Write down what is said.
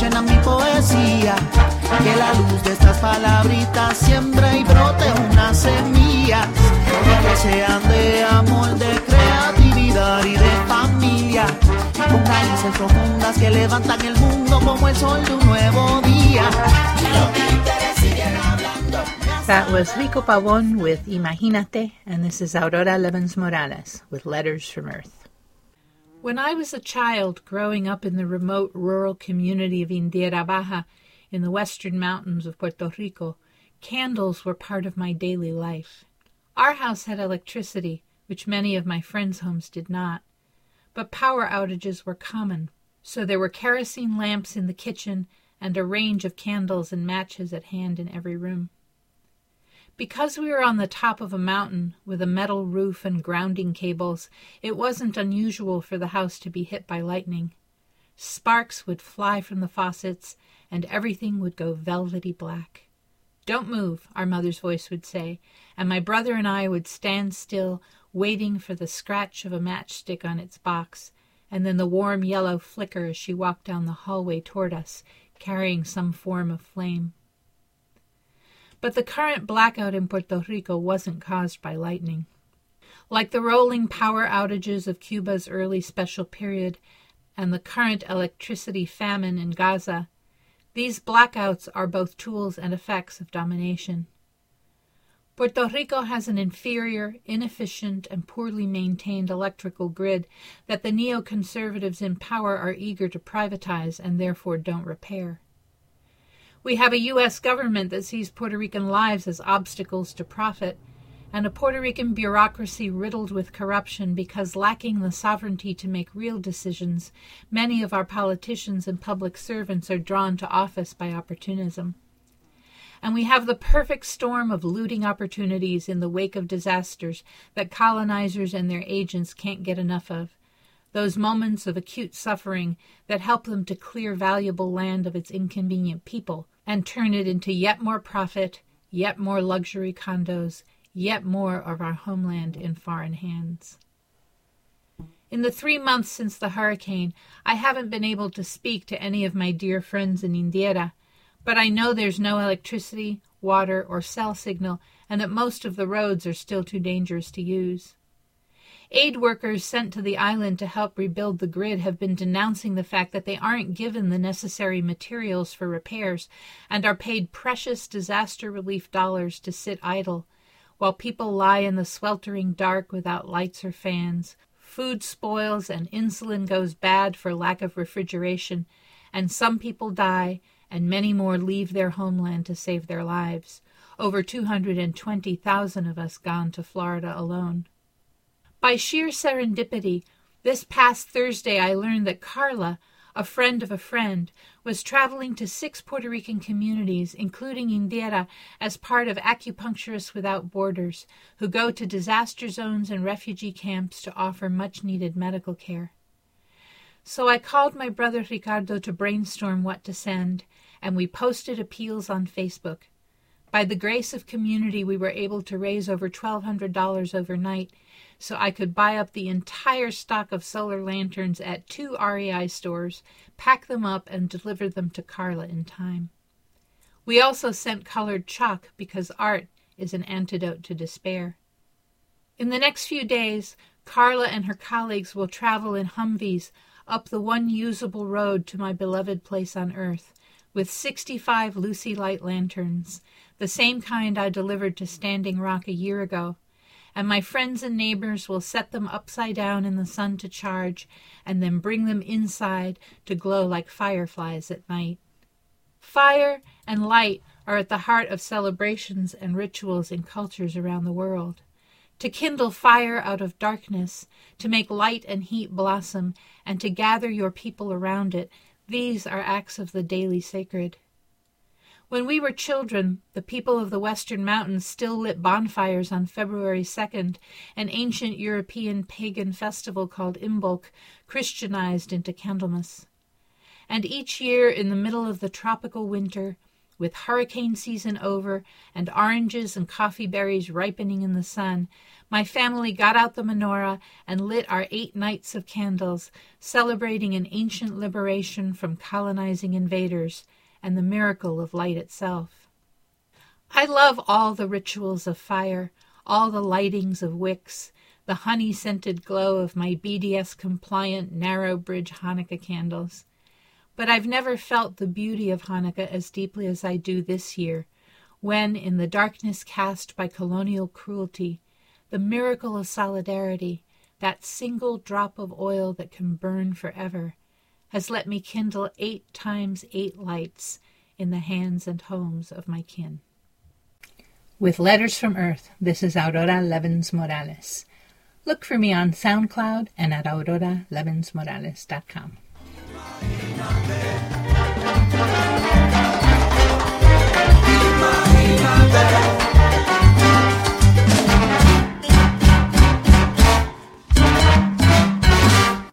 llenan mi poesía. Que la luz de estas palabritas siembre y brote unas semillas. Que sean de amor, de creatividad y de familia. Con raíces profundas que levantan el mundo como el sol de un nuevo día. That was Rico Pavón with Imagínate, and this is Aurora Levens Morales with Letters from Earth. When I was a child growing up in the remote rural community of Indiera Baja in the western mountains of Puerto Rico, candles were part of my daily life. Our house had electricity, which many of my friends' homes did not, but power outages were common, so there were kerosene lamps in the kitchen and a range of candles and matches at hand in every room. Because we were on the top of a mountain with a metal roof and grounding cables, it wasn't unusual for the house to be hit by lightning. Sparks would fly from the faucets, and everything would go velvety black. Don't move, our mother's voice would say, and my brother and I would stand still, waiting for the scratch of a matchstick on its box, and then the warm yellow flicker as she walked down the hallway toward us, carrying some form of flame. But the current blackout in Puerto Rico wasn't caused by lightning. Like the rolling power outages of Cuba's early special period and the current electricity famine in Gaza, these blackouts are both tools and effects of domination. Puerto Rico has an inferior, inefficient, and poorly maintained electrical grid that the neoconservatives in power are eager to privatize and therefore don't repair. We have a U.S. government that sees Puerto Rican lives as obstacles to profit, and a Puerto Rican bureaucracy riddled with corruption because lacking the sovereignty to make real decisions, many of our politicians and public servants are drawn to office by opportunism. And we have the perfect storm of looting opportunities in the wake of disasters that colonizers and their agents can't get enough of those moments of acute suffering that help them to clear valuable land of its inconvenient people and turn it into yet more profit, yet more luxury condos, yet more of our homeland in foreign hands. In the three months since the hurricane, I haven't been able to speak to any of my dear friends in Indiera, but I know there's no electricity, water, or cell signal, and that most of the roads are still too dangerous to use. Aid workers sent to the island to help rebuild the grid have been denouncing the fact that they aren't given the necessary materials for repairs and are paid precious disaster relief dollars to sit idle while people lie in the sweltering dark without lights or fans. Food spoils and insulin goes bad for lack of refrigeration, and some people die and many more leave their homeland to save their lives. Over 220,000 of us gone to Florida alone. By sheer serendipity, this past Thursday I learned that Carla, a friend of a friend, was traveling to six Puerto Rican communities, including Indiera, as part of Acupuncturists Without Borders, who go to disaster zones and refugee camps to offer much needed medical care. So I called my brother Ricardo to brainstorm what to send, and we posted appeals on Facebook. By the grace of community, we were able to raise over $1,200 overnight so I could buy up the entire stock of solar lanterns at two REI stores, pack them up, and deliver them to Carla in time. We also sent colored chalk because art is an antidote to despair. In the next few days, Carla and her colleagues will travel in Humvees up the one usable road to my beloved place on earth with 65 Luci Light lanterns, the same kind I delivered to Standing Rock a year ago, and my friends and neighbors will set them upside down in the sun to charge, and then bring them inside to glow like fireflies at night. Fire and light are at the heart of celebrations and rituals in cultures around the world. To kindle fire out of darkness, to make light and heat blossom, and to gather your people around it, these are acts of the daily sacred. When we were children, the people of the Western Mountains still lit bonfires on February 2nd, an ancient European pagan festival called Imbolc, Christianized into Candlemas. And each year, in the middle of the tropical winter, with hurricane season over and oranges and coffee berries ripening in the sun, my family got out the menorah and lit our eight nights of candles, celebrating an ancient liberation from colonizing invaders and the miracle of light itself. I love all the rituals of fire, all the lightings of wicks, the honey scented glow of my BDS compliant narrow bridge Hanukkah candles. But I've never felt the beauty of Hanukkah as deeply as I do this year, when, in the darkness cast by colonial cruelty, the miracle of solidarity, that single drop of oil that can burn forever, has let me kindle eight times eight lights in the hands and homes of my kin. With Letters from Earth, this is Aurora Levins Morales. Look for me on SoundCloud and at auroralevinsmorales.com. Amen.